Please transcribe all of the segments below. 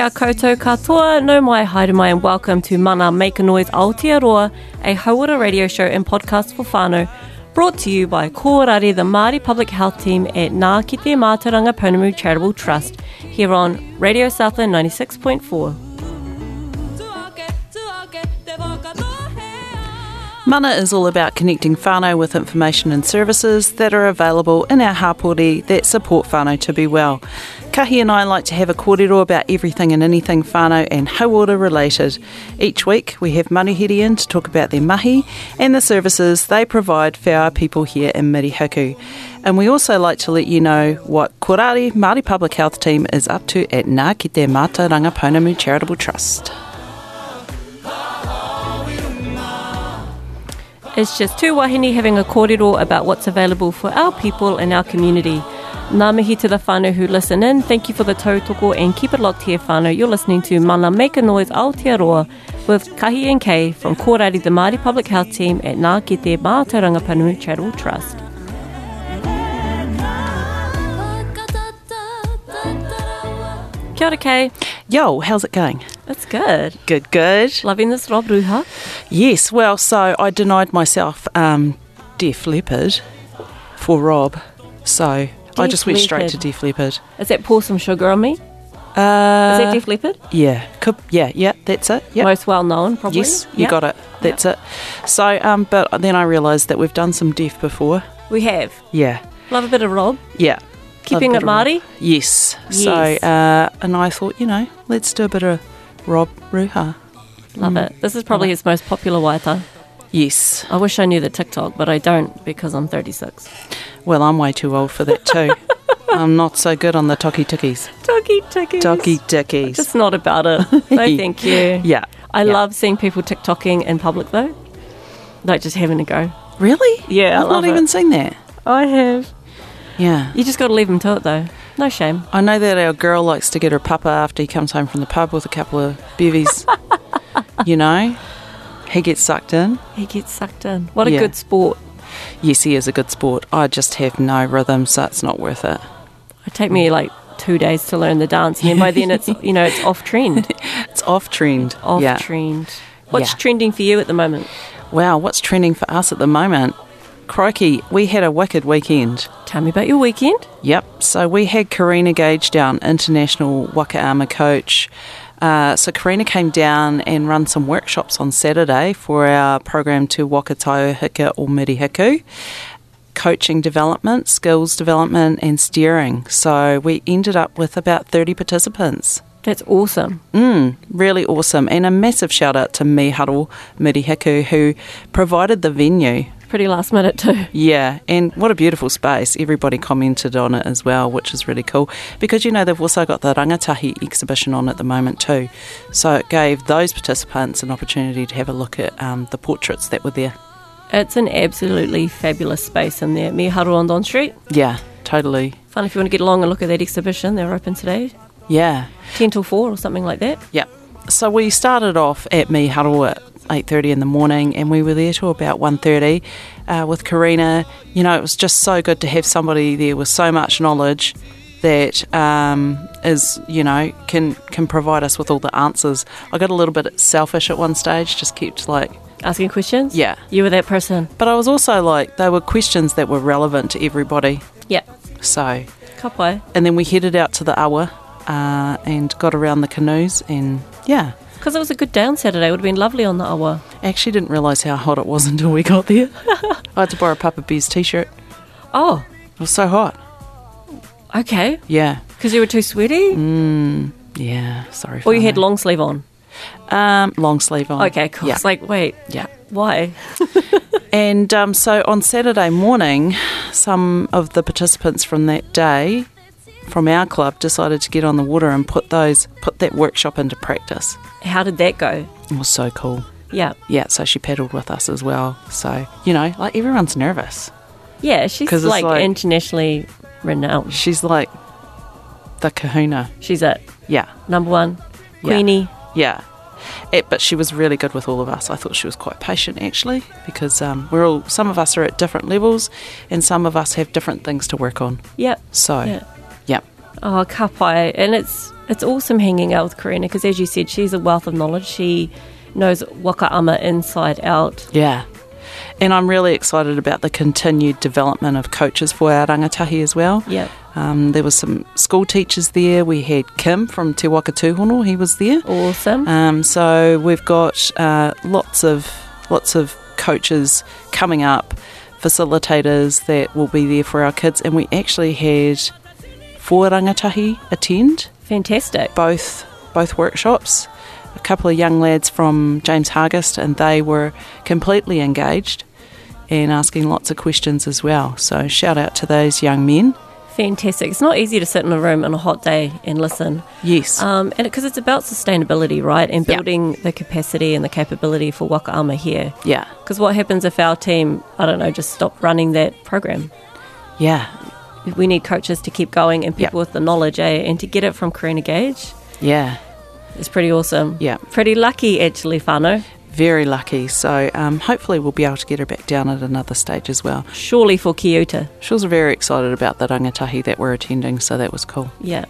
Kia koutou katoa, no mai haere mai and welcome to Mana Make a Noise Aotearoa, a Hauora radio show and podcast for whānau, brought to you by Kōrari, the Māori Public Health Team at Ngā Kete Mātauranga Pounamu Charitable Trust, here on Radio Southland 96.4. Mana is all about connecting whānau with information and services that are available in our hapori that support whānau to be well. Kahi and I like to have a kōrero about everything and anything whānau and hauora related. Each week we have manuhiri in to talk about their mahi and the services they provide for our people here in Murihiku. And we also like to let you know what Korari Māori Public Health Team is up to at Ngā Kete Mātauranga Pounamu Charitable Trust. It's just two wahine having a kōrero about what's available for our people and our community. Ngā mihi to the whānau who listen in, thank you for the tautoko and keep it locked here whānau. You're listening to Mana Make a Noise Aotearoa with Kahi and Kay from Kōrari, the Māori Public Health Team at Ngā Kete Mātauranga Pounamu Charitable Trust. Kia ora Kay. Yo, how's it going? It's good. Good, good. Loving this Rob Ruha. Yes, well, so I denied myself um, Def Leppard for Rob, so I just went straight to. Def Leppard. Is that pour some sugar on me? Uh, Is Uh, that Def Leppard? yeah, could, yeah, yeah, that's it. Yep. Most well known, probably. Yes, you got it. That's it. So, um, but then I realised that we've done some Def before. We have. Yeah, Love a bit of Rob. yeah. Keeping it Māori. Rob. Yes. So, uh, and I thought, you know, let's do a bit of Rob Ruha. Love Mm. it. This is probably his most popular waita. Yes. I wish I knew the TikTok, but I don't because I'm 36. Well, I'm way too old for that too. I'm not so good on the toki tikis. Toki tickies. Toki tikis. Just not about it. No, thank you. Yeah. I yeah. love seeing people TikToking in public though. Like just having a go. Really? Yeah, I I've not even seen that. I have. Yeah. You just got to leave them to it though. No shame. I know that our girl likes to get her papa after he comes home from the pub with a couple of bevies. you know? He gets sucked in. He gets sucked in. What a Yeah. good sport. Yes, he is a good sport. I just have no rhythm, so it's not worth it. It take me like two days to learn the dance, and then by then it's you know it's off trend. It's off trend. Off yeah. trend. What's Yeah. trending for you at the moment? Wow, what's trending for us at the moment? Crikey, we had a wicked weekend. Tell me about your weekend. Yep. So we had Karina Gage down, international Wakaama coach. Uh, so Karina came down and run some workshops on Saturday for our program to Wakataio Hika or Murihiku. Coaching development, skills development, and steering. So we ended up with about 30 participants. That's awesome. Mm, really awesome. And a massive shout out to Me Huddle Murihiku who provided the venue. Pretty last minute too. Yeah, and what a beautiful space. Everybody commented on it as well, which is really cool because you know they've also got the Rangatahi exhibition on at the moment too. So it gave those participants an opportunity to have a look at um, the portraits that were there. It's an absolutely fabulous space in there. Me Haru on Don Street. Yeah, totally. Fun if you want to get along and look at that exhibition. They're open today, Yeah, 10 till 4 or something like that. yeah. So we started off at Me Huddle at 8.30 in the morning and we were there till about 1.30 uh, with Karina. You know, it was just so good to have somebody there with so much knowledge that um, is, you know, can can provide us with all the answers. I got a little bit selfish at one stage, just kept like, Asking questions? Yeah. You were that person. but I was also like, they were questions that were relevant to everybody. Yeah. So, Ka. And then we headed out to the awa uh, and got around the canoes and yeah. Because it was a good day on Saturday. It would have been lovely on the awa. I actually didn't realise how hot it was until we got there. I had to borrow Papa Bear's t-shirt. Oh, It was so hot. okay. Yeah. Because you were too sweaty? Mm, yeah. Sorry. Or you had long sleeve on? um, long sleeve on. Okay, cool. Yeah. It's like, wait, yeah. why? And um, so on Saturday morning, some of the participants from that day, from our club, decided to get on the water and put those put that workshop into practice. How did that go? It was so cool. Yeah. Yeah, so she paddled with us as well. So you know, like everyone's nervous. Yeah, she's like, like- internationally renowned. She's like the Kahuna. She's it. Yeah, Number one. Yeah. Queenie. yeah. It, but she was really good with all of us. I thought she was quite patient actually, because um, we're all some of us are at different levels, and some of us have different things to work on. Yep. So, Yeah. Oh, ka pai. And it's it's awesome hanging out with Karina because, as you said, she's a wealth of knowledge. She knows waka ama inside out. Yeah. And I'm really excited about the continued development of coaches for our rangatahi as well. Yeah. Um, there was some school teachers there. We had Kim from Te Waka Tūhono, he was there. Awesome. Um, so we've got uh, lots of lots of coaches coming up, facilitators that will be there for our kids, and we actually had four rangatahi attend Fantastic. both both workshops. A couple of young lads from James Hargest, and they were completely engaged and asking lots of questions as well. So shout out to those young men. Fantastic. It's not easy to sit in a room on a hot day and listen. Yes, Um, and because it's about sustainability, right? And building the capacity and the capability for waka ama here. yeah, Because what happens if our team, I don't know, just stop running that program? yeah, We need coaches to keep going and people with the knowledge, eh? And to get it from Karina Gage yeah. It's pretty awesome. Yeah. Pretty lucky, actually, Fano. Very lucky. So um, hopefully we'll be able to get her back down at another stage as well. Surely for Kyoto. She was very excited about the rangatahi that we're attending, so that was cool. Yeah.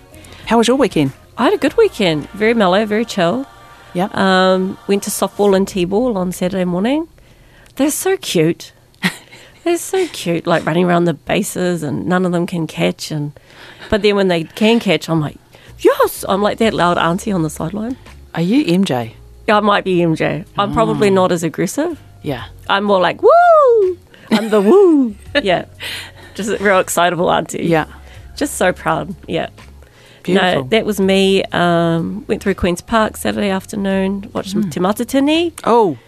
How was your weekend? I had a good weekend. Very mellow, very chill. Yeah. Um, went to softball and t-ball on Saturday morning. They're so cute. They're so cute, like running around the bases, and none of them can catch. And but then when they can catch, I'm like, yes! I'm like that loud auntie on the sideline. Are you MJ? Yeah, I might be MJ. I'm probably not as aggressive. Yeah. I'm more like woo. I'm the woo. Yeah, just a real excitable auntie. Yeah. just so proud. Yeah. Beautiful. No, that was me. Um, went through Queen's Park Saturday afternoon, watched some Te Matatini. oh,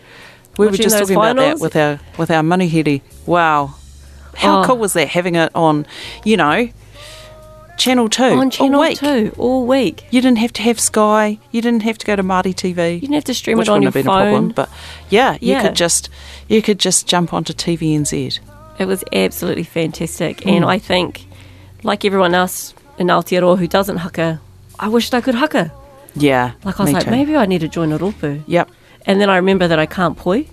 we were just talking about that with our with our manuhiri. Wow. How Oh. cool was that having it on, you know, Channel 2 on Channel all week? 2 all week. You didn't have to have Sky. You didn't have to go to Māori TV. You didn't have to stream it on wouldn't your have been a problem, phone. but yeah, you could just you could just jump onto TVNZ. It was absolutely fantastic. Mm. And I think, like everyone else in Aotearoa who doesn't haka, I wished I could haka. Yeah, Like I was like, too. maybe I need to join a ropu. Yep. And then I remember that I can't poi.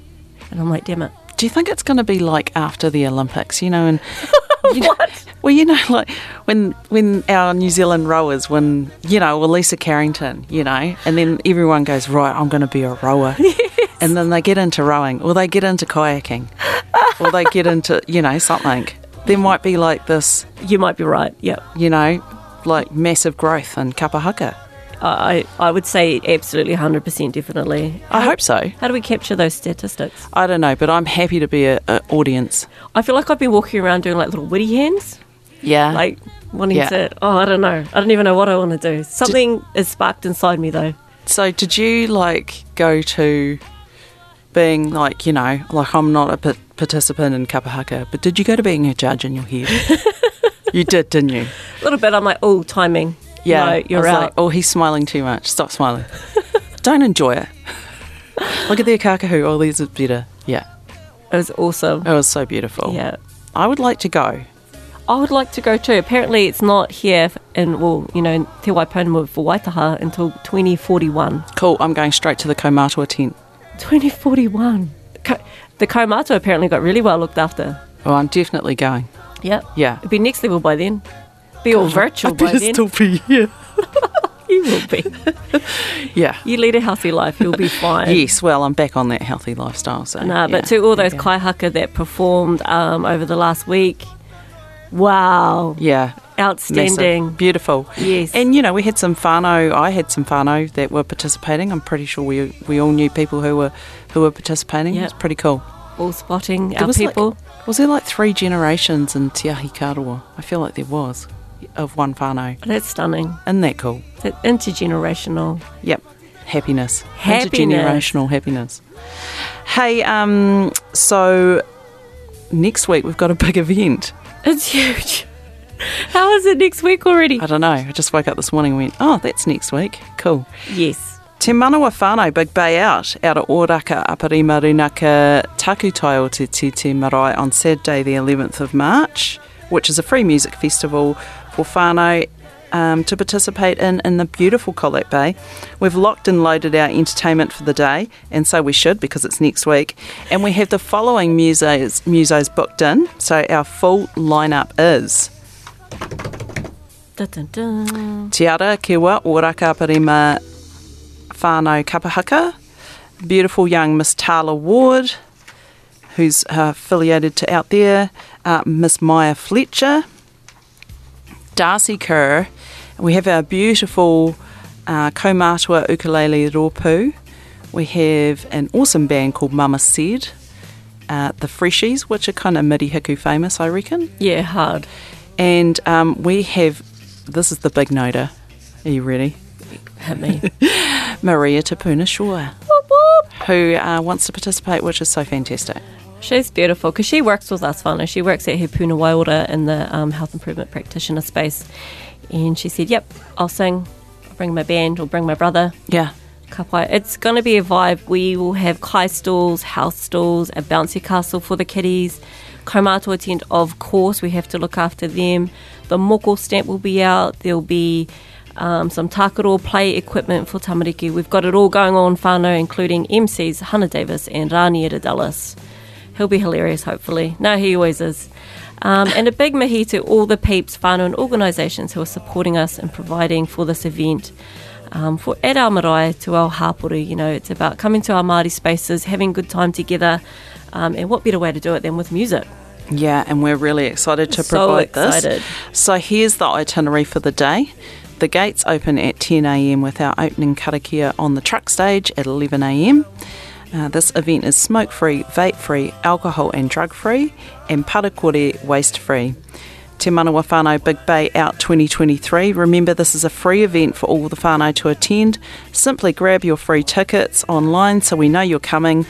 And I'm like, damn it. Do you think it's going to be like after the Olympics? You know, and you know, well, you know, like when when our New Zealand rowers, when you know, well, Lisa Carrington, you know, and then everyone goes right, I'm going to be a rower, and then they get into rowing, or they get into kayaking, or they get into you know something. There might be like this, You might be right. Yeah. you know, like massive growth in kapahaka. I, I would say absolutely 100% definitely. I hope so. How do we capture those statistics? I don't know, but I'm happy to be a, a audience. I feel like I've been walking around doing like little witty hands. Yeah, like wanting Yeah. to oh i don't know i don't even know what i want to do something is sparked inside me though So, did you like go to being like, you know, like I'm not a participant in Kapahaka, but did you go to being a judge in your head? you did, didn't you? a little bit i'm like oh timing Yeah. I you're out like, oh, he's smiling too much. Stop smiling. Don't enjoy it. Look at the kakahu. Oh, these are better. Yeah. it was awesome It was so beautiful. yeah I would like to go. i would like to go too apparently it's not here in well you know te Waipounamu for waitaha until 2041 Cool. I'm going straight to the Kaumātua tent. 2041 Ko- the komato apparently got really well looked after Oh, I'm definitely going. yeah Yeah. it'd be next level by then be all virtual by then be here. you will be Yeah. you lead a healthy life you'll be fine Yes, well, I'm back on that healthy lifestyle. So, Nah, yeah, but to all those yeah. kai that performed um, over the last week, wow. Yeah, Outstanding. Massive. Beautiful. Yes. And you know, we had some whānau. I had some whānau that were participating. I'm pretty sure we we all knew people who were who were participating. Yep. was pretty cool. All spotting There our was like- people. was there like three generations in Te Ahi Karawa? I feel like there was of one whānau. That's stunning. Isn't that cool? That intergenerational. Yep. Happiness. Happiness. Intergenerational happiness. Hey, um, so next week we've got a big event. It's huge. How is it next week already? I don't know. I just woke up this morning and went, oh, that's next week. Cool. Yes. Te Manawa whānau Big Bay Out out of Oraka Aparima Runaka Takutai o Te Te Te Marae on Saturday the 11th of March, which is a free music festival whānau um, to participate in in the beautiful Colac Bay. We've locked and loaded our entertainment for the day, and so we should because it's next week. And we have the following musos, musos booked in, so our full lineup is Dun, dun, dun. Te Ara Kiwa Oraka Aparima whānau Kapahaka, beautiful young Miss Tala Ward, who's uh, affiliated to Out There, uh, Miss Maya Fletcher, Darcy Kerr. We have our beautiful uh, Kaumatua ukulele ropu. We have an awesome band called Mama Said, uh, the Freshies, which are kind of Murihiku famous, I reckon. Yeah, hard. And um, we have, this is the big noter. Are you ready? Hit me. Maria Tapuna Shaw, who uh, wants to participate, which is so fantastic. She's beautiful because she works with us, whānau. She works at Hepuna Wailora in the um, health improvement practitioner space. And she said, Yep, I'll sing, I'll bring my band, I'll bring my brother. Yeah. Kapai. It's going to be a vibe. We will have kai stalls, house stalls, a bouncy castle for the kiddies. Kaumātua tent, of course, we have to look after them. The moko stamp will be out. There'll be um, some takaro play equipment for tamariki. We've got it all going on whānau, including MCs Hannah Davis and Rani Dallas. He'll be hilarious, hopefully. No, he always is. Um, and a big mihi to all the peeps, whānau and organisations who are supporting us and providing for this event. Um, for at our marae to our hapori, you know, it's about coming to our Māori spaces, having good time together, um, and what better way to do it than with music? Yeah, and we're really excited to So provide excited. this. So here's the itinerary for the day. The gates open at 10 a.m. with our opening karakia on the truck stage at 11 a.m. Uh, this event is smoke free, vape free, alcohol and drug free, and parakore waste free. Te Manawa Whānau Big Bay Out 2023. Remember, this is a free event for all the whānau to attend. Simply grab your free tickets online so we know you're coming.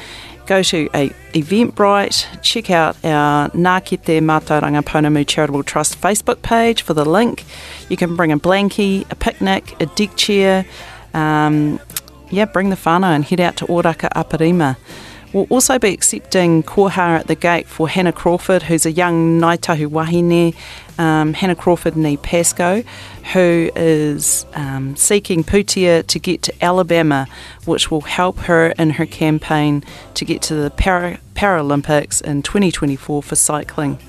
Go to a Eventbrite, check out our Ngā Kete Mātauranga Pounamu Charitable Trust Facebook page for the link. You can bring a blankie, a picnic, a deck chair. Um, yeah, bring the whānau and head out to Oraka Aparima. We'll also be accepting kohara at the gate for Hannah Crawford, who's a young Ngāi Tahu wahine, um, Hannah Crawford ni Pasco, who is um, seeking putia to get to Alabama, which will help her in her campaign to get to the Para- Paralympics in 2024 for cycling.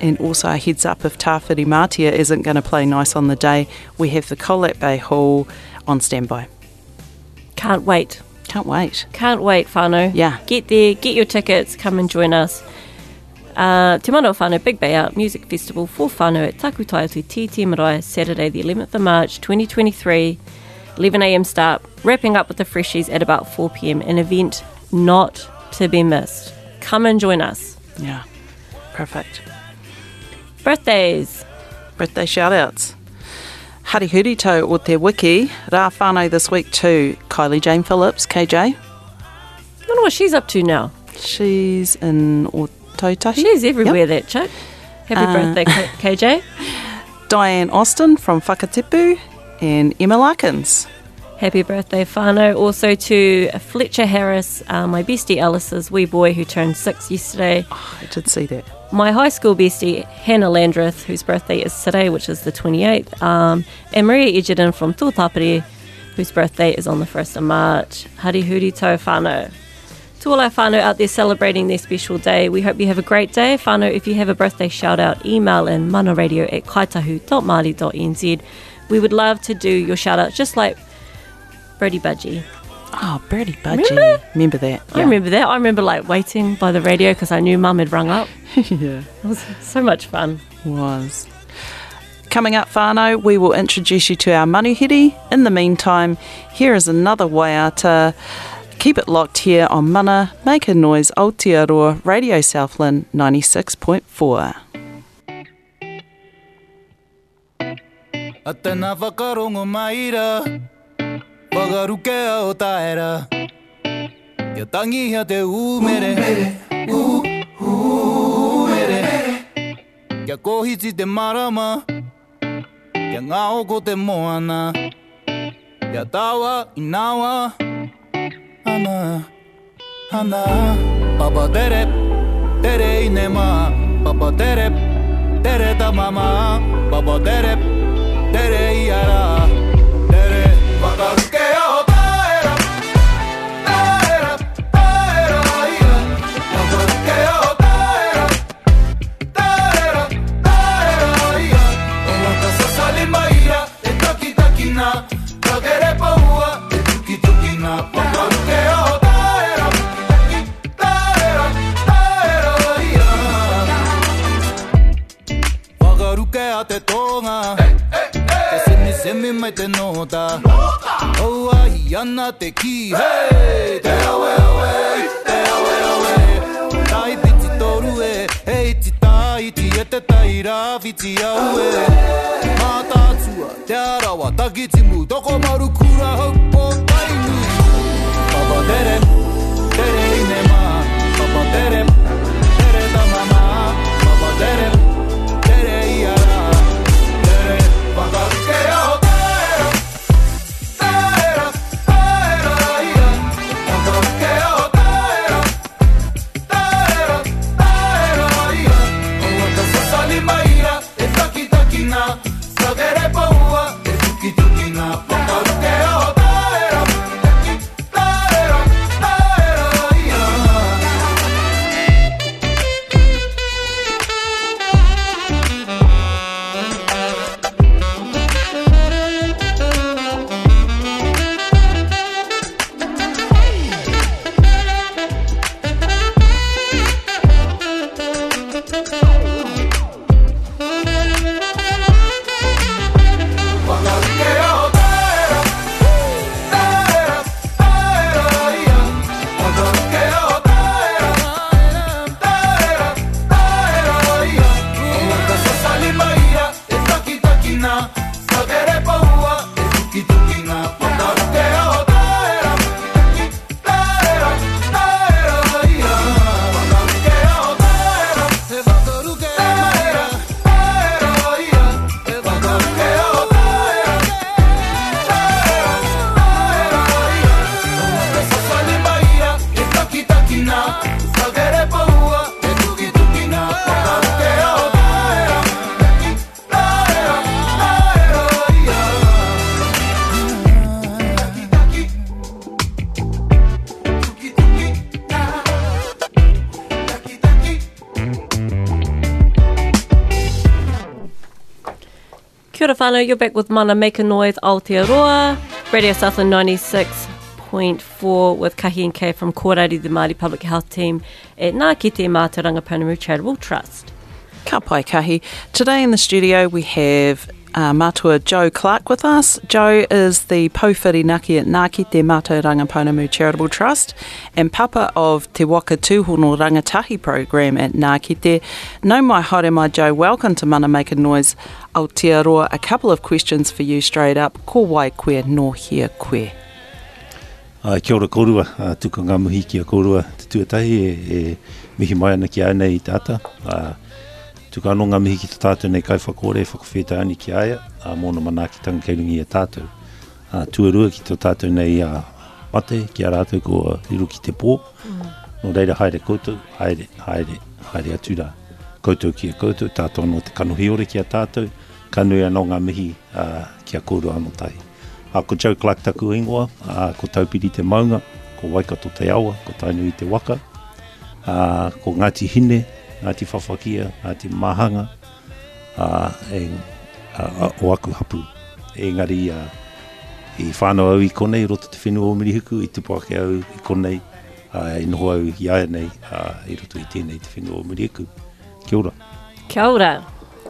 And also a heads up if Tāwhirimātea isn't going to play nice on the day, we have the Colac Bay Hall on standby. Can't wait. Can't wait. Can't wait, Fano. Yeah. Get there, get your tickets, come and join us. Uh, Te Whānau Big Bay Out Music Festival for whānau at Takutai to Te Tītī Marae, Saturday the 11th of March 2023, 11am start, wrapping up with the Freshies at about 4pm, an event not to be missed. Come and join us. Yeah. Perfect. Birthdays. Birthday shout outs. Hari huri tau o te wiki, rā whānau this week too, Kylie Jane Phillips, KJ. I wonder what she's up to now. She's in Otautahi. She's everywhere, that chick. Happy Uh, birthday, KJ. Diane Austin from Whakatipu and Emma Larkins. Happy birthday, Fano. Also to Fletcher Harris, uh, my bestie Alice's wee boy who turned six yesterday. Oh, I did see that. My high school bestie, Hannah Landreth, whose birthday is today, which is the 28th. Um, and Maria Edgerton from Tuatapere, whose birthday is on the 1st of March. Hari huri tau whānau. To all our whānau out there celebrating their special day, we hope you have a great day. Whānau, if you have a birthday shout out, email in manaradio at kaitahu.māori.nz. We would love to do your shout out just like Brody Budgie. Oh, Birdie Budgie. Remember? Remember that? I remember that. I remember like waiting by the radio because I knew mum had rung up. yeah. It was so much fun. Was. Coming up, whānau, we will introduce you to our manuhiri. In the meantime, here is another waiata. Keep it locked here on Mana, Make a Noise Aotearoa, Radio Southland 96.4. A tēnā whakarongo maira Whakaruke o taera. Ia tangi hea te umere. Umere. Kia kohiti te marama. Kia ngā oko te moana. Kia tawa i nawa. Ana, ana. Papa tere, tere i ne ma Papa tere, tere ta mama. Papa tere, tere i semi semi mai te nota. O ai ana te ki Hey, te awe awe Te awe awe Tai piti toru e Hei ti tai ti e te tai rā Viti au e Mā Te arawa taki timu Toko maru kura hau Whakaruke You're back with Mana Make a Noise Aotearoa, Radio Southland 96.4 with Kahi and Kay from Kōrari, the Māori Public Health Team at Ngā Kete Mātauranga Pounamu Charitable Trust. Ka pai kahi. Today in the studio we have uh, Matua Joe Clark with us. Joe is the Powhirinaki at Ngāki Te Mātou Pounamu Charitable Trust and Papa of Te Waka Tūhono Rangatahi program at Ngāki Te. No mai haere mai Joe, welcome to Mana Make a Noise Aotearoa. A couple of questions for you straight up. Ko wai koe no hia koe? Uh, kia ora kōrua, uh, tuka ngā muhi kia kōrua te tuatahi e, e mihi mai ana ki aina i tāta. Uh, tuka anonga mihi ki tā tātou nei kai whakore, whakawheta ani ki aia, a mōna mana ki tanga keirungi e tātou. A tuarua ki tō tātou nei a mate, ki a rātou ko uh, riru ki te pō. Mm. No reira haere koutou, haere, haere, haere atura. Koutou ki a koutou, tātou no te kanohi ore ki a tātou, kanui anō ngā mihi uh, ki a kōru anō tai. A ko Joe Clark taku ingoa, a ko taupiri te maunga, ko Waikato te awa, ko tainui te waka, a ko Ngāti Hine, Ngāti Whawhakia, Ngāti Mahanga, a, e, a, a, o aku hapu. Engari, a, i whānau au i konei, roto te whenua o mirihuku, i te pake au i konei, a, i noho au i aia nei, a, i roto i tēnei te whenua o mirihuku. Kia ora. Kia ora.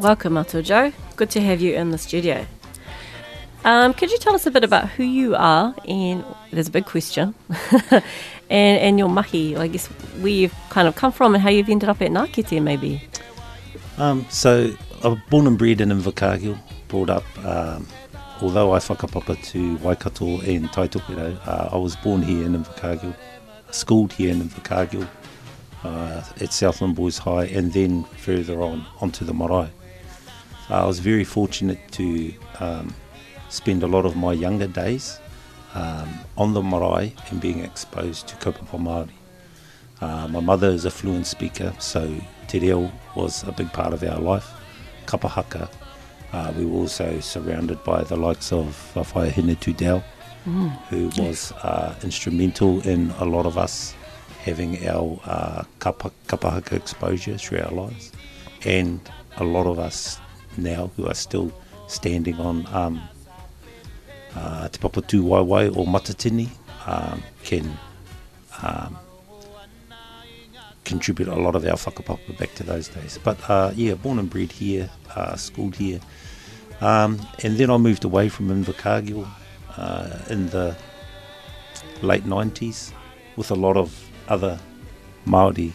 Welcome, Mato Joe. Good to have you in the studio. Um, could you tell us a bit about who you are? And there's a big question. and, and your mahi, I guess, where you've kind of come from and how you've ended up at Nakete maybe. Um, so, I was born and bred in Invercargill, brought up, um, although I whakapapa to Waikato and Taitokero, uh, I was born here in Invercargill, schooled here in Invercargill, uh, at Southland Boys High, and then further on onto the marae. I was very fortunate to um, spend a lot of my younger days um, on the marae and being exposed to kaupapa Māori. Uh, my mother is a fluent speaker, so te reo was a big part of our life. Kapahaka, uh, we were also surrounded by the likes of Whawhai Hinetu Dell, mm. who was uh, instrumental in a lot of us having our uh, kapa, haka exposure through our lives. And a lot of us now who are still standing on um, uh, Te Papatū Waiwai or Matatini um, can um, contribute a lot of our whakapapa back to those days. But uh, yeah, born and bred here, uh, schooled here. Um, and then I moved away from Invercargill uh, in the late 90s with a lot of other Māori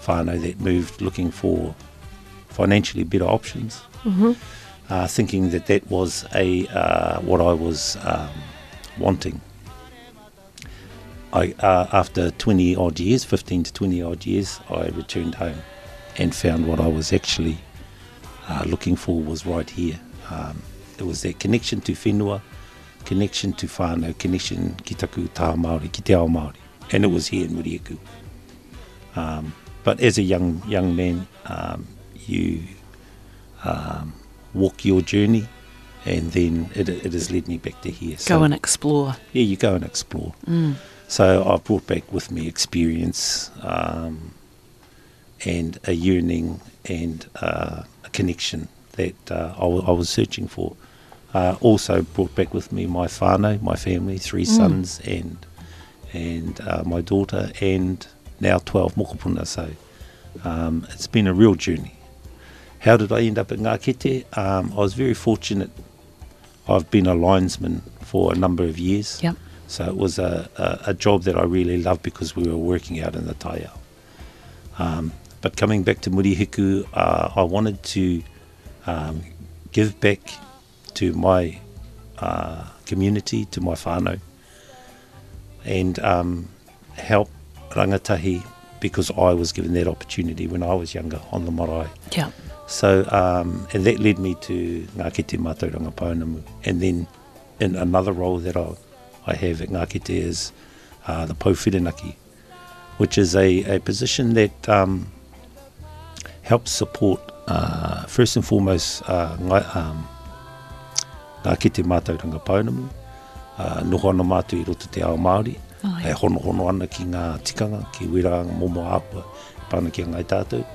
whānau that moved looking for financially better options. Mm-hmm uh, thinking that that was a uh, what I was um, wanting. I, uh, after 20 odd years, 15 to 20 odd years, I returned home and found what I was actually uh, looking for was right here. Um, it was that connection to whenua, connection to whānau, connection ki taku tā Māori, ki te ao Māori. And it was here in Murihiku. Um, but as a young young man, um, you um, walk your journey, and then it, it has led me back to here. So, Go and explore. Yeah, you go and explore. Mm. So I've brought back with me experience um, and a yearning and uh, a connection that uh, I, w- I was searching for. Uh, also brought back with me my whānau, my family, three mm. sons and and uh, my daughter, and now 12 mokopuna. So um, it's been a real journey. How did I end up at Ngākete? Um, I was very fortunate. I've been a linesman for a number of years. Yep. So it was a, a, a, job that I really loved because we were working out in the taiao. Um, but coming back to Murihiku, uh, I wanted to um, give back to my uh, community, to my whānau, and um, help rangatahi because I was given that opportunity when I was younger on the marae. Yeah. So, um, and that led me to Ngākete Mātauranga Pounamu. And then in another role that I, I have at Ngākete is uh, the Pouwhirinaki, which is a, a position that um, helps support, uh, first and foremost, uh, um, Ngākete Mātauranga Pounamu, uh, noho ana mātu i roto te ao Māori, oh, yeah. e hono hono ana ki ngā tikanga, ki wiranga momo apua, pāna ki a ngai tātou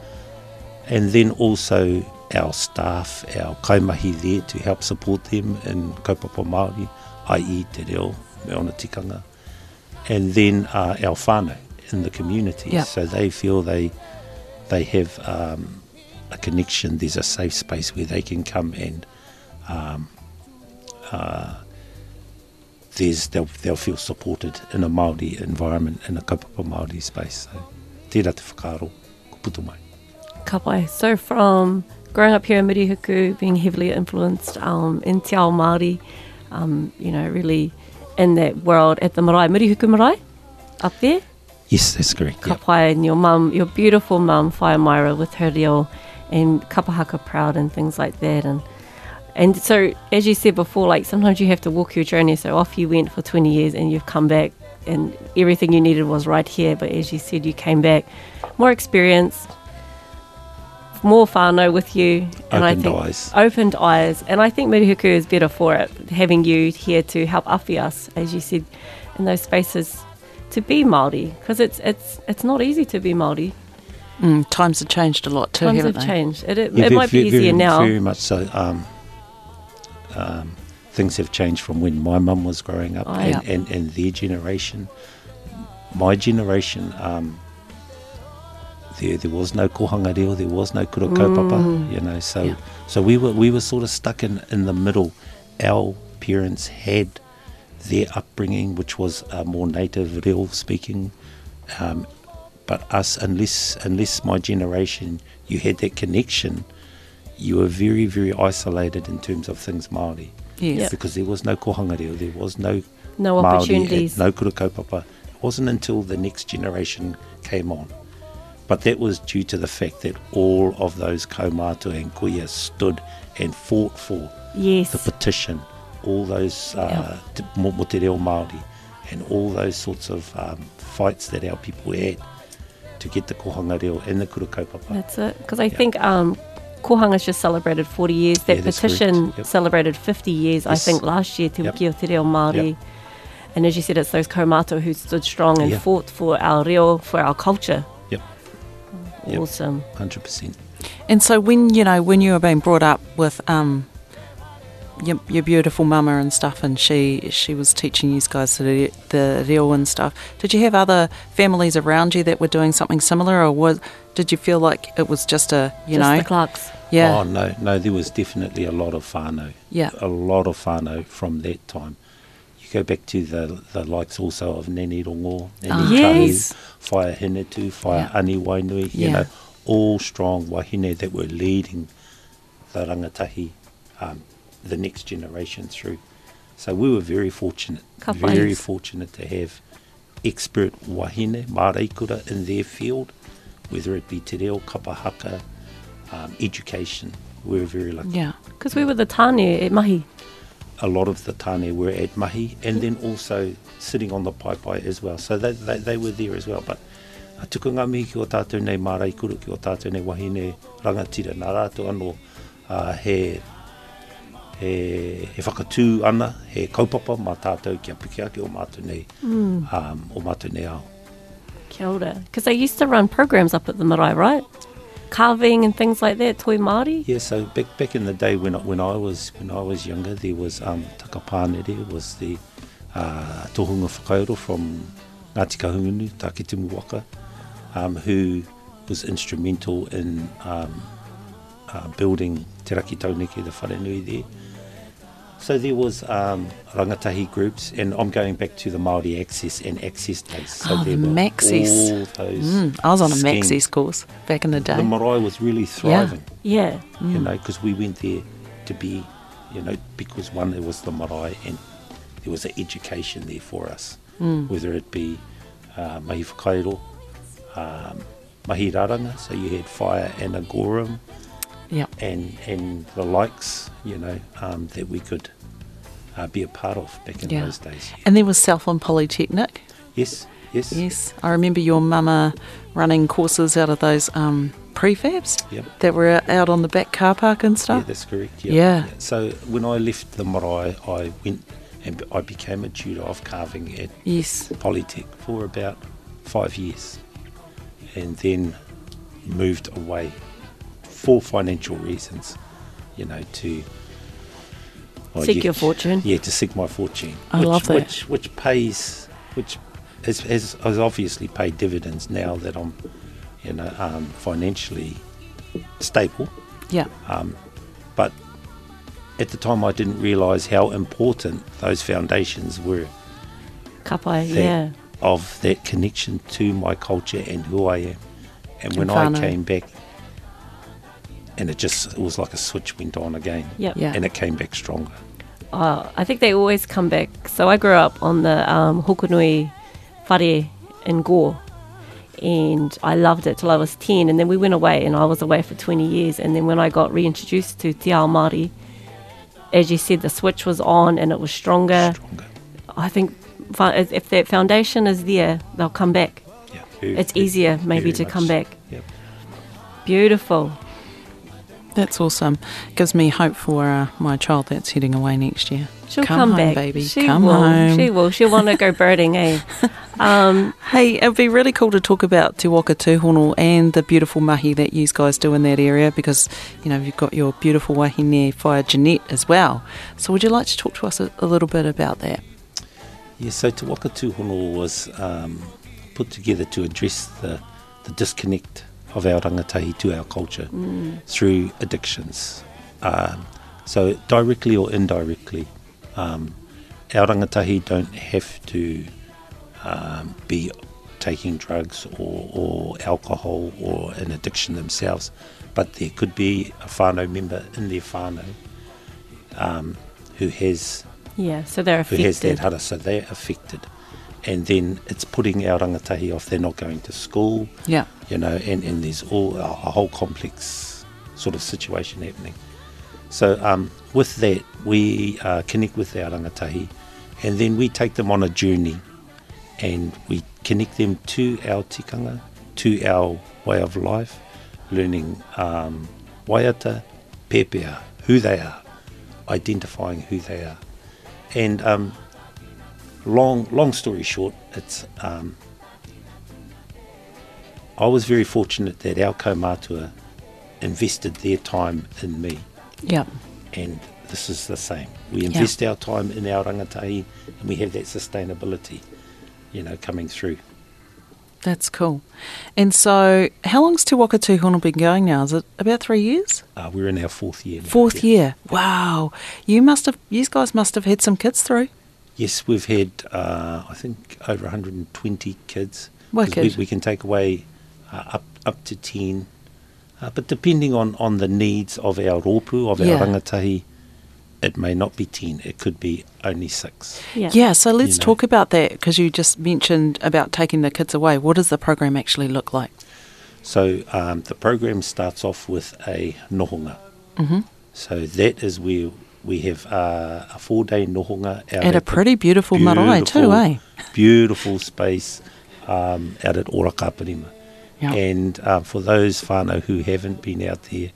and then also our staff, our kaimahi there to help support them in kaupapa Māori, i.e. te reo, me ona tikanga, and then uh, our whānau in the community. Yep. So they feel they they have um, a connection, there's a safe space where they can come and um, uh, there's, they'll, they'll feel supported in a Māori environment, in a kaupapa Māori space. So, tērā te whakaaro, ko mai. Kapai. So from growing up here in Murihiku, being heavily influenced um, in Te Ao Māori, um, you know, really in that world at the marae, Murihiku marae, up there. Yes, that's correct. Kapai yep. and your mum, your beautiful mum, Whaia Myra, with her reo and kapahaka proud and things like that. And and so, as you said before, like sometimes you have to walk your journey. So off you went for 20 years and you've come back and everything you needed was right here. But as you said, you came back more experienced, more whānau with you. And opened I think eyes. Opened eyes. And I think Murihiku is better for it, having you here to help awhi us, as you said, in those spaces to be Māori. Because it's, it's, it's not easy to be Māori. Mm, times have changed a lot too, times haven't have they? changed. It, it, yeah, it might very, be easier very, now. Very much so. Um, um, things have changed from when my mum was growing up oh, and, yeah. and, and, their generation. My generation, um, there, there was no kohanga reo, there was no kura kaupapa, Mm. you know. So so we were we were sort of stuck in, in the middle. Our parents had their upbringing, which was uh, more native reo speaking, um, but us, unless unless my generation, you had that connection, you were very very isolated in terms of things Māori. Yes. Yep. Because there was no kohanga reo, there was no No Māori, opportunities. no kura kaupapa. It wasn't until the next generation came on. But that was due to the fact that all of those kaumātua and kuia stood and fought for Yes. the petition, all those uh, mo, mo te reo Māori, and all those sorts of um, fights that our people had to get the kohanga reo and the kura kaupapa. That's it. Because I think um, Kohanga's just celebrated 40 years. That Yeah, petition. Yep. celebrated 50 years, I think, last year, Te Yep. Te Reo Māori. Yep. And as you said, it's those kaumātua who stood strong and Yeah. fought for our reo, for our culture. Yep, Yep. Awesome. 100%. And so when you know when you were being brought up with um your, your beautiful mama and stuff, and she she was teaching you guys the, the reo and stuff. Did you have other families around you that were doing something similar, or was did you feel like it was just a you just know the Clarks. yeah Oh, no, no, there was definitely a lot of whānau. Yeah. A lot of whānau from that time. Go back to the, the likes also of Nene Rongo, Nene Ah. Yes. Whaia Hinetu, Whaia Yeah. Ani Wainui, you Yeah. know, all strong wahine that were leading the rangatahi, um, the next generation through. So we were very fortunate, Ka very fortunate to have expert wahine, maraikura in their field, whether it be te reo, kapahaka, um, education. We were very lucky. yeah Because we were the tāne at Mahi. A lot of the tāne were at Mahi and then also sitting on the paipai as well. So they, they, they were there as well. But uh, tuku ngā mihi ki o tātou nei mārai kuru, ki o tātou nei wahine rangatira. Nā rātou anō uh, he, he, he whakatū ana, he kaupapa mā tātou kia puki ake o mātou nei, mm. um, o mātou nei ao. Kia ora. Because they used to run programs up at the marae, right? Carving and things like that, toi Māori. Yeah, so back back in the day when when I was when I was younger, there was um, Takapānere was the uh, tohunga whakaero from Ngāti Kahungunu, Takitumu Waka, um, who was instrumental in um, uh, building Te Raki Tauneke, the wharenui there. So there was um, rangatahi groups, and I'm going back to the Māori Access and Access Days. So Oh, there were Maccess. all those mm, I was on a schemes. Maccess course back in the day The marae was really thriving Yeah. you know, because we went there to be, you know, because one, it was the marae and there was an education there for us, whether it be uh, mahi whakairo, um, mahi raranga, so you had fire and agorum yeah and, and the likes, you know, um, that we could uh, be a part of back in Yeah. those days. and there was Southland Polytechnic Yes, yes. Yes, I remember your mama running courses out of those um, prefabs Yep. that were out on the back car park and stuff. Yeah, that's correct. Yeah. Yeah. So when I left the marae, I went and I became a tutor of carving at yes. Polytech for about five years and then moved away for financial reasons, you know, to well, Seek you- your fortune. Yeah, to seek my fortune. I which, love that. Which, which pays, which has, has, has obviously paid dividends now that I'm, you know, um, financially stable. Yeah. Um, but at the time, I didn't realise how important those foundations were Kapai, yeah. of that connection to my culture and who I am. And when I came back, and it just it was like a switch went on again, Yep. Yeah. and it came back stronger. Uh, I think they always come back. So I grew up on the um, Hokonui whare in Gore. And I loved it till I was 10. And then we went away, and I was away for 20 years. And then when I got reintroduced to Te Ao Māori, as you said, the switch was on and it was stronger. Stronger. I think if if that foundation is there, they'll come back. Yeah. very- It's very- easier maybe very to much come back. Yep. Beautiful. That's awesome. Gives me hope for uh, my child that's heading away next year. She'll come, come, home, back. baby. She come will. home. She will. She'll want to go birding, eh? Um, Hey, it'd be really cool to talk about Te Waka Tūhono and the beautiful mahi that you guys do in that area because, you know, you've got your beautiful wahine Fire Jeanette as well. So would you like to talk to us a, a little bit about that? Yeah, so Te Waka Tūhono was um, put together to address the, the disconnect of our rangatahi to our culture through addictions. Um, so directly or indirectly, um, our rangatahi don't have to um, be taking drugs or, or alcohol or an addiction themselves, but there could be a whānau member in their whānau um, who has Yeah, so they're affected. who has that hara, so they're affected. And then it's putting our rangatahi off, they're not going to school, Yeah. You know, and, and there's all a, whole complex sort of situation happening. So um, with that, we uh, connect with our rangatahi, and then we take them on a journey, and we connect them to our tikanga, to our way of life, learning um, waiata, pepeha, who they are, identifying who they are, and um, long long story short, it's um, I was very fortunate that our kaumātua invested their time in me, Yeah. and this is the same. We invest our time in our rangatahi, and we have that sustainability, you know, coming through. That's cool. And so, how long's Te Waka Tūhono been going now? Is it about three years? Uh, we're in our fourth year. now, Fourth yeah. year. Wow. You must have, you guys must have had some kids through. Yes, we've had, uh, I think, over 120 kids. Wicked. We, we can take away uh, up up to 10. Uh, but depending on, on the needs of our rōpū, of Yeah. our rangatahi, it may not be 10. It could be only 6. Yeah. Yeah, so let's You know. talk about that because you just mentioned about taking the kids away. What does the program actually look like? So um, the program starts off with a nohonga. Mm-hmm. So that is where we have uh, a four-day nohonga out At a pretty beautiful marae too, eh? Beautiful space um, out at Oraka Aparima. Yeah. And um, for those whānau who haven't been out there,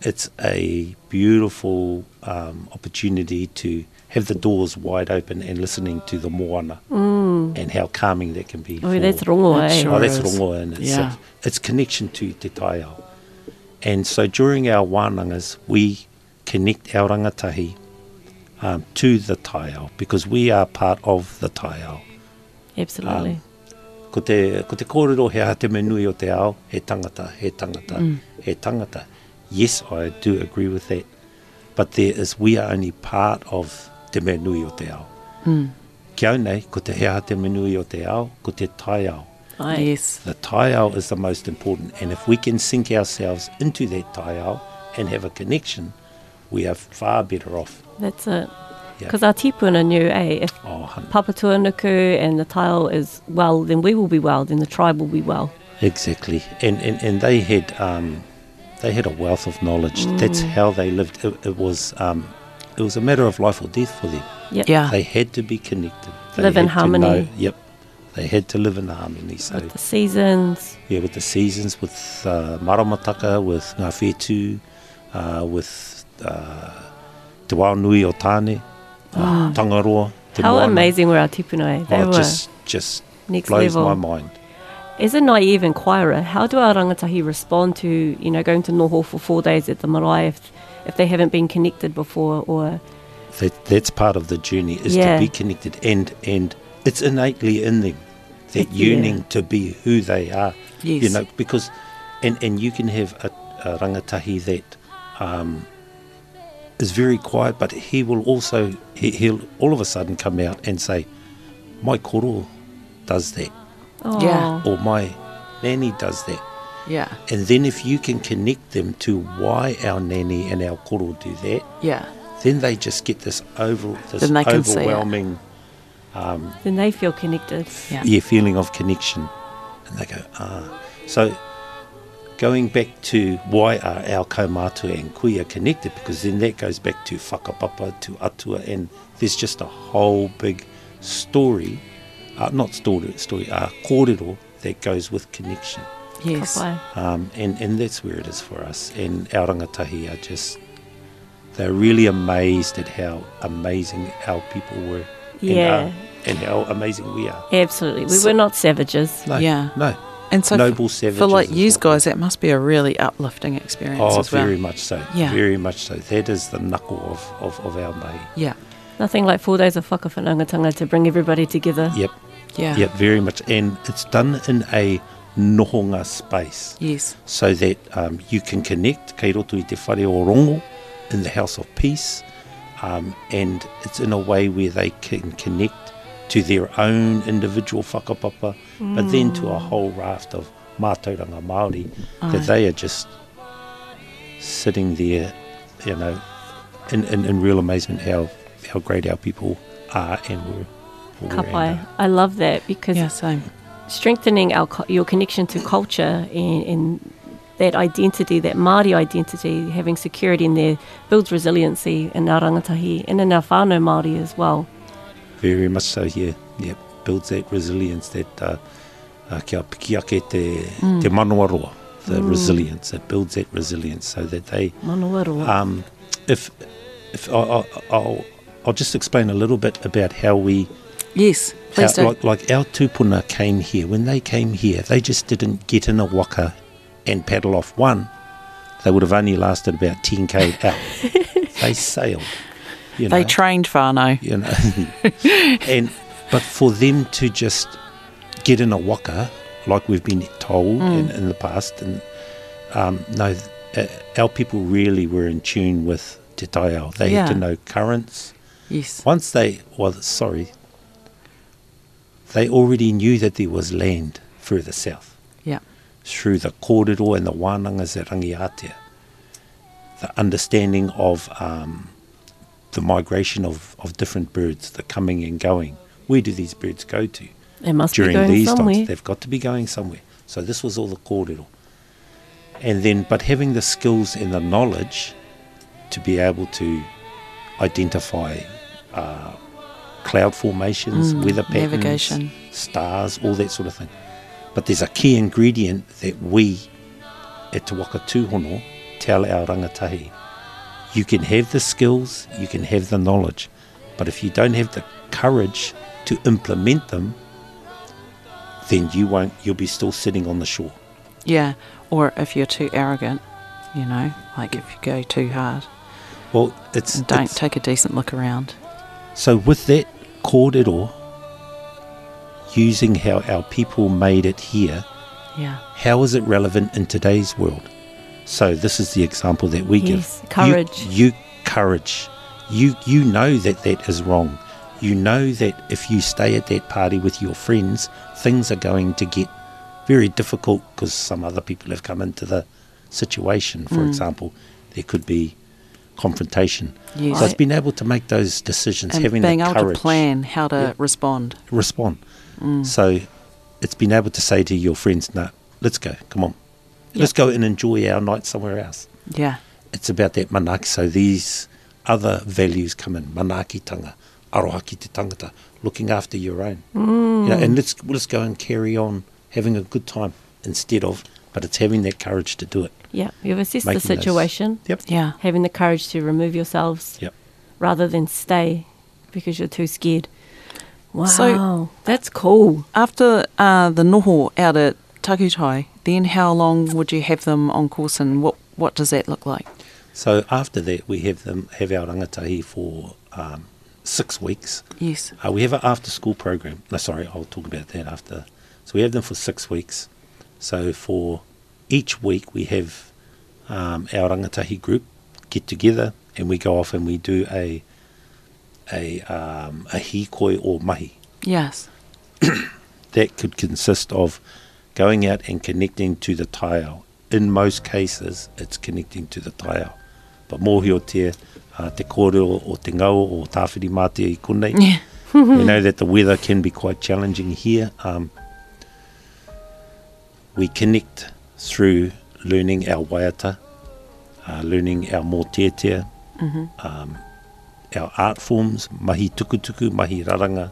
it's a beautiful um, opportunity to have the doors wide open and listening to the moana and how calming that can be. Oh, for- that's rongo, eh? sure oh, that's is. rongoa in Yeah. It's connection to te taiao. And so during our wānangas, we connect our rangatahi um, to the taiao because we are part of the taiao. Absolutely. Um, Ko te, ko te kōrero he aha te menui o te ao, he tangata, he tangata, mm. he tangata. Yes, I do agree with that. But there is, we are only part of te menui o te ao. Mm. Kia au nei, ko te he aha te menui o te ao, ko te tai ao. Ai. Yes. The taiao is the most important, and if we can sink ourselves into that taiao and have a connection, we are far better off. That's it. Yeah. Because our tipuna knew, eh, if Oh, hun- Papatūānuku and the tile is well, then we will be well, then the tribe will be well. exactly, and and, and they had um, they had a wealth of knowledge. That's how they lived. It, it was um, it was a matter of life or death for them. Yep. Yeah. They had to be connected. They Live in had to harmony. know- yep, they had to live in harmony. So With the seasons. yeah, with the seasons, with uh, maramataka, with ngā whetū, uh, with uh, te wao nui o tāne, uh, tangaroa, te How moana. amazing were our tipuna, eh? They Oh, were just, just next blows level. my mind. As a naive inquirer, how do our rangatahi respond to, you know, going to noho for four days at the marae if, if they haven't been connected before or... That, that's part of the journey is Yeah. to be connected and, and it's innately in them, that It- yeah. yearning to be who they are. Yes. You know, because, and, and you can have a, a rangatahi that um, is very quiet, but he will also, he, he'll all of a sudden come out and say, my koro does that, Oh, Yeah. or my nanny does that. Yeah. And then if you can connect them to why our nanny and our koro do that, Yeah. then they just get this over this Then they can see overwhelming Then they feel connected. Yeah. yeah, feeling of connection. And they go, ah. So going back to why are our kaumātua and kuia connected, because then that goes back to whakapapa, to atua, and there's just a whole big story, uh, not story, story, uh, kōrero that goes with connection. Yes. Um, and, and that's where it is for us. And our rangatahi are just, they're really amazed at how amazing our people were. Yeah. And, are, and how amazing we are. Absolutely. We So- were not savages. No, Yeah. No. And so Noble f- for like is you what guys, that must be a really uplifting experience Oh, as well. very much so. Yeah. Very much so. That is the knuckle of, of, of our mai. Yeah. Nothing like four days of whakawhanaungatanga to bring everybody together. Yep. Yeah. Yep, very much. And it's done in a nohonga space Yes. so that um, you can connect kei roto i te whare o rongo in the house of peace um, and it's in a way where they can connect to their own individual whakapapa but then to a mm. whole raft of mātauranga Māori that they are just sitting there you know in, in, in real amazement how how great our people are and were or were and Kapai. are. I love that because Yeah, same. strengthening our your connection to culture and, and that identity, that Māori identity, having security in there, builds resiliency in our rangatahi and in our whānau Māori as well. Very much so, here. yeah. Builds that resilience, that uh, uh, kia te, te manoa roa, the resilience. It builds that resilience so that they, Manoaroa. um, if, if I, I, I'll, I'll just explain a little bit about how we, Yes, please how, do. like, like our tupuna came here. When they came here, they just didn't get in a waka and paddle off one. They would have only lasted about 10k out. they sailed. You know they trained whānau. you know. and but for them to just get in a waka, like we've been told in, in the past, and um, no, uh, our people really were in tune with te taiao. They had to know currents. Yes. Once they, well, sorry, they already knew that there was land further south Yeah. through the kōrero and the wānangas at Rangiatea. The understanding of um, the migration of, of different birds, the coming and going. Where do these birds go to It must be during going these somewhere. times? They've got to be going somewhere. So this was all the kōrero. And then, but having the skills and the knowledge to be able to identify uh, cloud formations, Mm, weather patterns, navigation. stars, all that sort of thing. But there's a key ingredient that we at Te Waka Tūhono tell our rangatahi. You can have the skills, you can have the knowledge, but if you don't have the courage to implement them, then you won't. You'll be still sitting on the shore. Yeah. Or if you're too arrogant, you know, like if you go too hard Well, it's, don't it's take a decent look around. so with that kōrero, using how our people made it here, Yeah. how is it relevant in today's world? So this is the example that we Yes, give. courage. You, you courage. You you know that that is wrong. You know that if you stay at that party with your friends, things are going to get very difficult because some other people have come into the situation. For example, there could be confrontation. Yes. So it's being able to make those decisions, And having being the able courage to plan how to Yeah. respond. respond. Mm. So it's been able to say to your friends, no, let's go, come on. Let's go and enjoy our night somewhere else. Yeah. It's about that manaki. So these other values come in. Manakitanga, arohaki te tangata, looking after your own. You know, and let's, let's go and carry on having a good time instead of, but it's having that courage to do it. Yeah, you've assessed Making the those- situation, Yep. Yeah. having the courage to remove yourselves Yep. rather than stay because you're too scared. Wow, So- that's cool. After uh, the noho out at Takutai, then how long would you have them on course and what, what does that look like? So after that, we have them have our rangatahi for um, six weeks. Yes. Uh, we have an after school program. No, sorry, I'll talk about that after. So we have them for six weeks. So for each week, we have um, our rangatahi group get together and we go off and we do a a um, a hikoi or mahi. Yes. That could consist of going out and connecting to the taiao. In most cases, it's connecting to the taiao. But mōhi o te, uh, te kōrero o te ngau o tāwhiri mātia i konei. Yeah. we know that the weather can be quite challenging here. Um, we connect through learning our waiata, uh, learning our mōtetea, um, our art forms, mahi tukutuku, mahi raranga,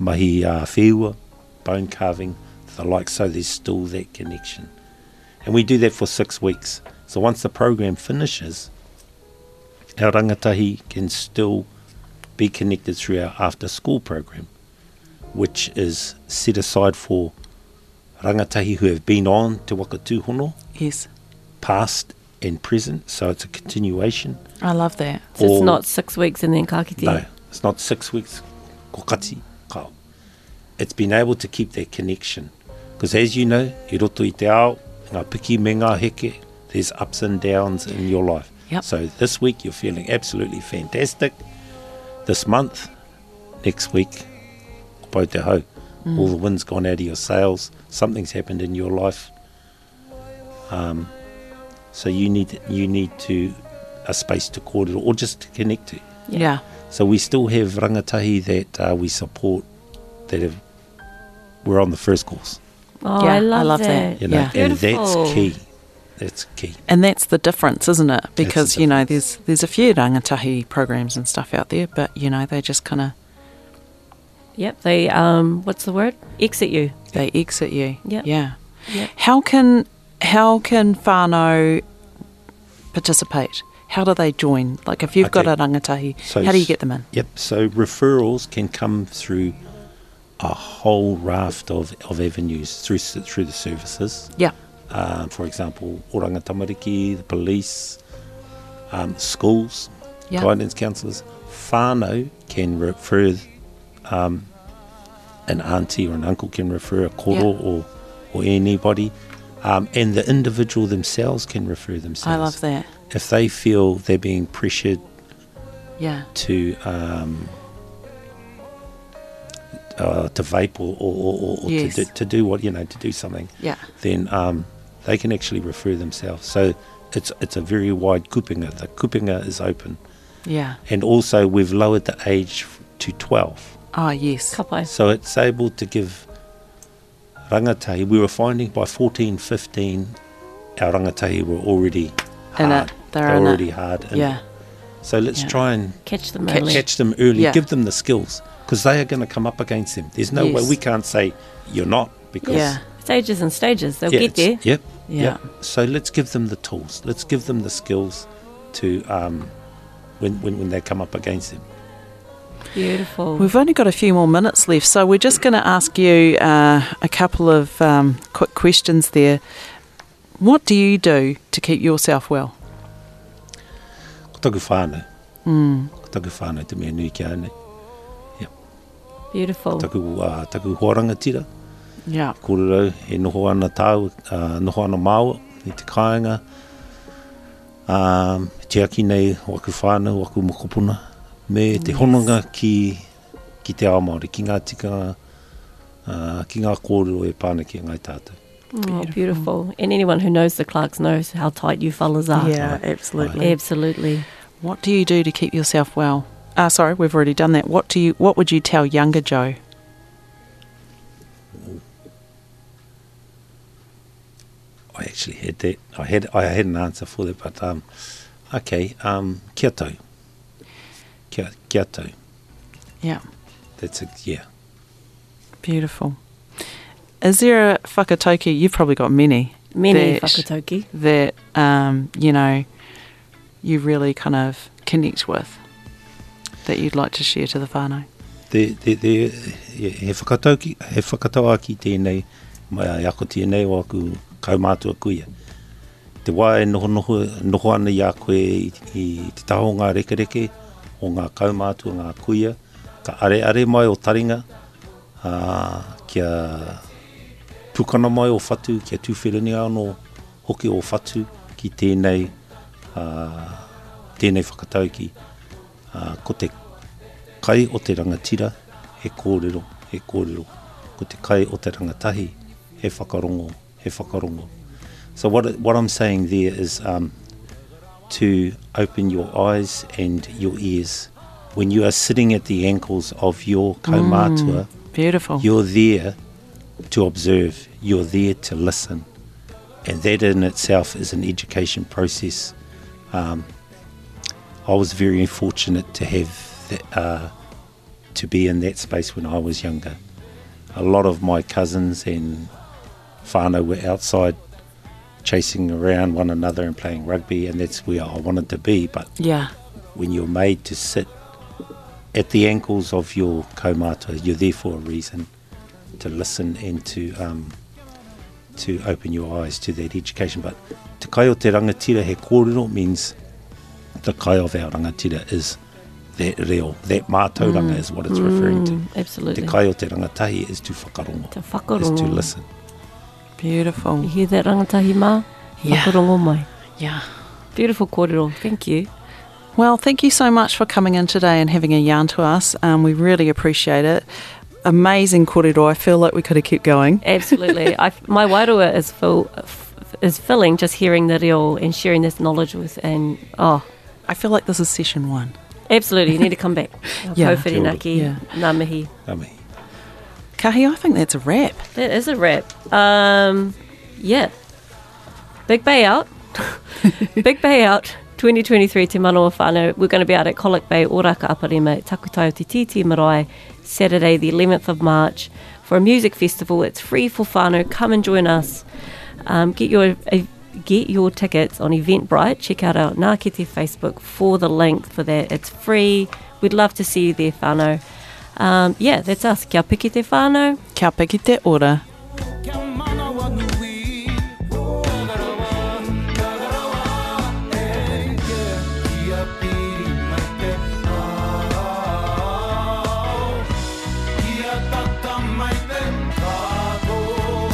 mahi uh, whiua, bone carving, the like, so there's still that connection. And we do that for six weeks. So once the program finishes, our rangatahi can still be connected through our after school program, which is set aside for rangatahi who have been on Te Waka Tūhono, Yes. past and present, so it's a continuation. I love that. So it's not six weeks and then kakite. No, it's not six weeks. Kokati, kao. It's been able to keep that connection Because as you know, i roto i te ao, ngā piki me ngā heke, there's ups and downs in your life. Yep. So this week you're feeling absolutely fantastic. This month, next week, pau te hau. Mm. All the wind's gone out of your sails. Something's happened in your life. Um, so you need you need to a space to kōrero or just to connect to. Yeah. So we still have rangatahi that uh, we support that have we're on the first course. Oh, Yeah, I I love, love that. that. You know, Yeah. and Beautiful. that's key. That's key. And that's the difference, isn't it? Because, you know, there's there's a few rangatahi programs and stuff out there, but, you know, they just kind of, Yep, they, um, what's the word? Exit you. they exit you. Yep. Yeah. Yep. How can, how can whānau participate? How do they join? Like, if you've got Okay. a rangatahi, So how do you get them in? Yep. So referrals can come through a whole raft of, of avenues through through the services. Yeah. Um, for example, Oranga Tamariki, the police, um, schools, Yeah. guidance counsellors. Whānau can refer, um, an auntie or an uncle can refer a koro Yeah. or, or anybody. Um, and the individual themselves can refer themselves. I love that. If they feel they're being pressured Yeah. to um, uh, to vape or, or, or, or Yes. to, do, to do what you know to do something, Yeah. then um, they can actually refer themselves. So it's it's a very wide kupinga. The kupinga is open, Yeah. and also we've lowered the age f- to twelve, Oh, yes. Kapai. so it's able to give rangatahi. We were finding by 14, 15, our rangatahi were already In hard. it. They're in it. already hard. in it. Yeah. So let's Yeah. try and Catch them Catch- early. catch them early, Yeah. give them the skills because they are going to come up against them. There's no way we can't say you're not because Yeah. Stages and stages. They'll yeah, get there. it's- Yep. Yeah. Yep. So let's give them the tools. Let's give them the skills to um, when, when when they come up against them. Beautiful. We've only got a few more minutes left, so we're just going to ask you uh, a couple of um, quick questions there. What do you do to keep yourself well? Ko taku whānau. Mm. Ko taku whānau te mea nui ki ane. Beautiful. Taku, uh, taku hoaranga tira. Yeah. Kōrero e noho ana tāu, uh, noho ana māua i te kāinga. Um, te aki nei waku whānau, waku mokopuna. Me te hononga ki, ki te ao Māori, ki ngā tikanga, uh, ki ngā kōrero e pāna ki ngai tātou. Oh, beautiful. And anyone who knows the Clarks knows how tight you fellas are. Yeah, absolutely. Absolutely. What do you do to keep yourself well? Ah, sorry, we've already done that. What do you? What would you tell younger Joe? I actually had that. I had I had an answer for that, but um, okay. Um, kia tau. Kia, kia tau. Yeah, That's a yeah. beautiful. Is there a whakatauki? You've probably got many. Many that, whakatauki. that um, you know you really kind of connect with that you'd like to share to the whānau. Te, te, te, he, he whakatauki, he whakatauaki tēnei, mai a ako tēnei o aku kaumātua kuia. Te wā e noho, noho, noho ana i a koe i, i te taho ngā reke reke o ngā kaumātua, ngā kuia, ka are are mai o taringa, a, kia tukana mai o whatu, kia tūwhirini anō hoki o whatu ki tēnei, a, tēnei whakatauki. Uh, ko te kai o te rangatira, he kōrero, he kōrero. Ko te kai o te rangatahi, he whakarongo, he whakarongo. So what, what I'm saying there is um, to open your eyes and your ears. When you are sitting at the ankles of your kaumātua, Beautiful. you're there to observe, you're there to listen. And that in itself is an education process. Um, I was very fortunate to have that, uh, to be in that space when I was younger. A lot of my cousins and whānau were outside chasing around one another and playing rugby, and that's where I wanted to be. But yeah, when you're made to sit at the ankles of your kaumata, you're there for a reason to listen and to um, to open your eyes to that education. But te kai o te rangatira he kōrero means the kai of our rangatira is that reo, that mātauranga is what it's referring to. Mm, absolutely. Te kai o te rangatahi is to whakarongo, Te is to listen. Beautiful. You hear that rangatahi mā? Yeah. Whakarongo mai. Yeah. Beautiful kōrero. Thank you. Well, thank you so much for coming in today and having a yarn to us. Um, we really appreciate it. Amazing kōrero. I feel like we could have kept going. Absolutely. I, my wairua is full, is filling just hearing the reo and sharing this knowledge with and oh I feel like this is session one. absolutely you need to come back. Yeah. Kōwhirinaki, Yeah. ngā mihi. Ka mihi. Kahi, I think that's a wrap. That is a wrap. Um, yeah. Big Bay out. Big Bay out. 2023 Te Manawa whānau. We're going to be out at Colac Bay, Oraka Aparima, Takutai o Te Tītī Marae, Saturday the 11th of March for a music festival. It's free for whānau. Come and join us. Um, get your uh, get your tickets on Eventbrite. Check out our Ngākete Facebook for the link for that. It's free. We'd love to see you there, Fano. Um, yeah, that's us. Kia piki te whānau. Kia piki te ora.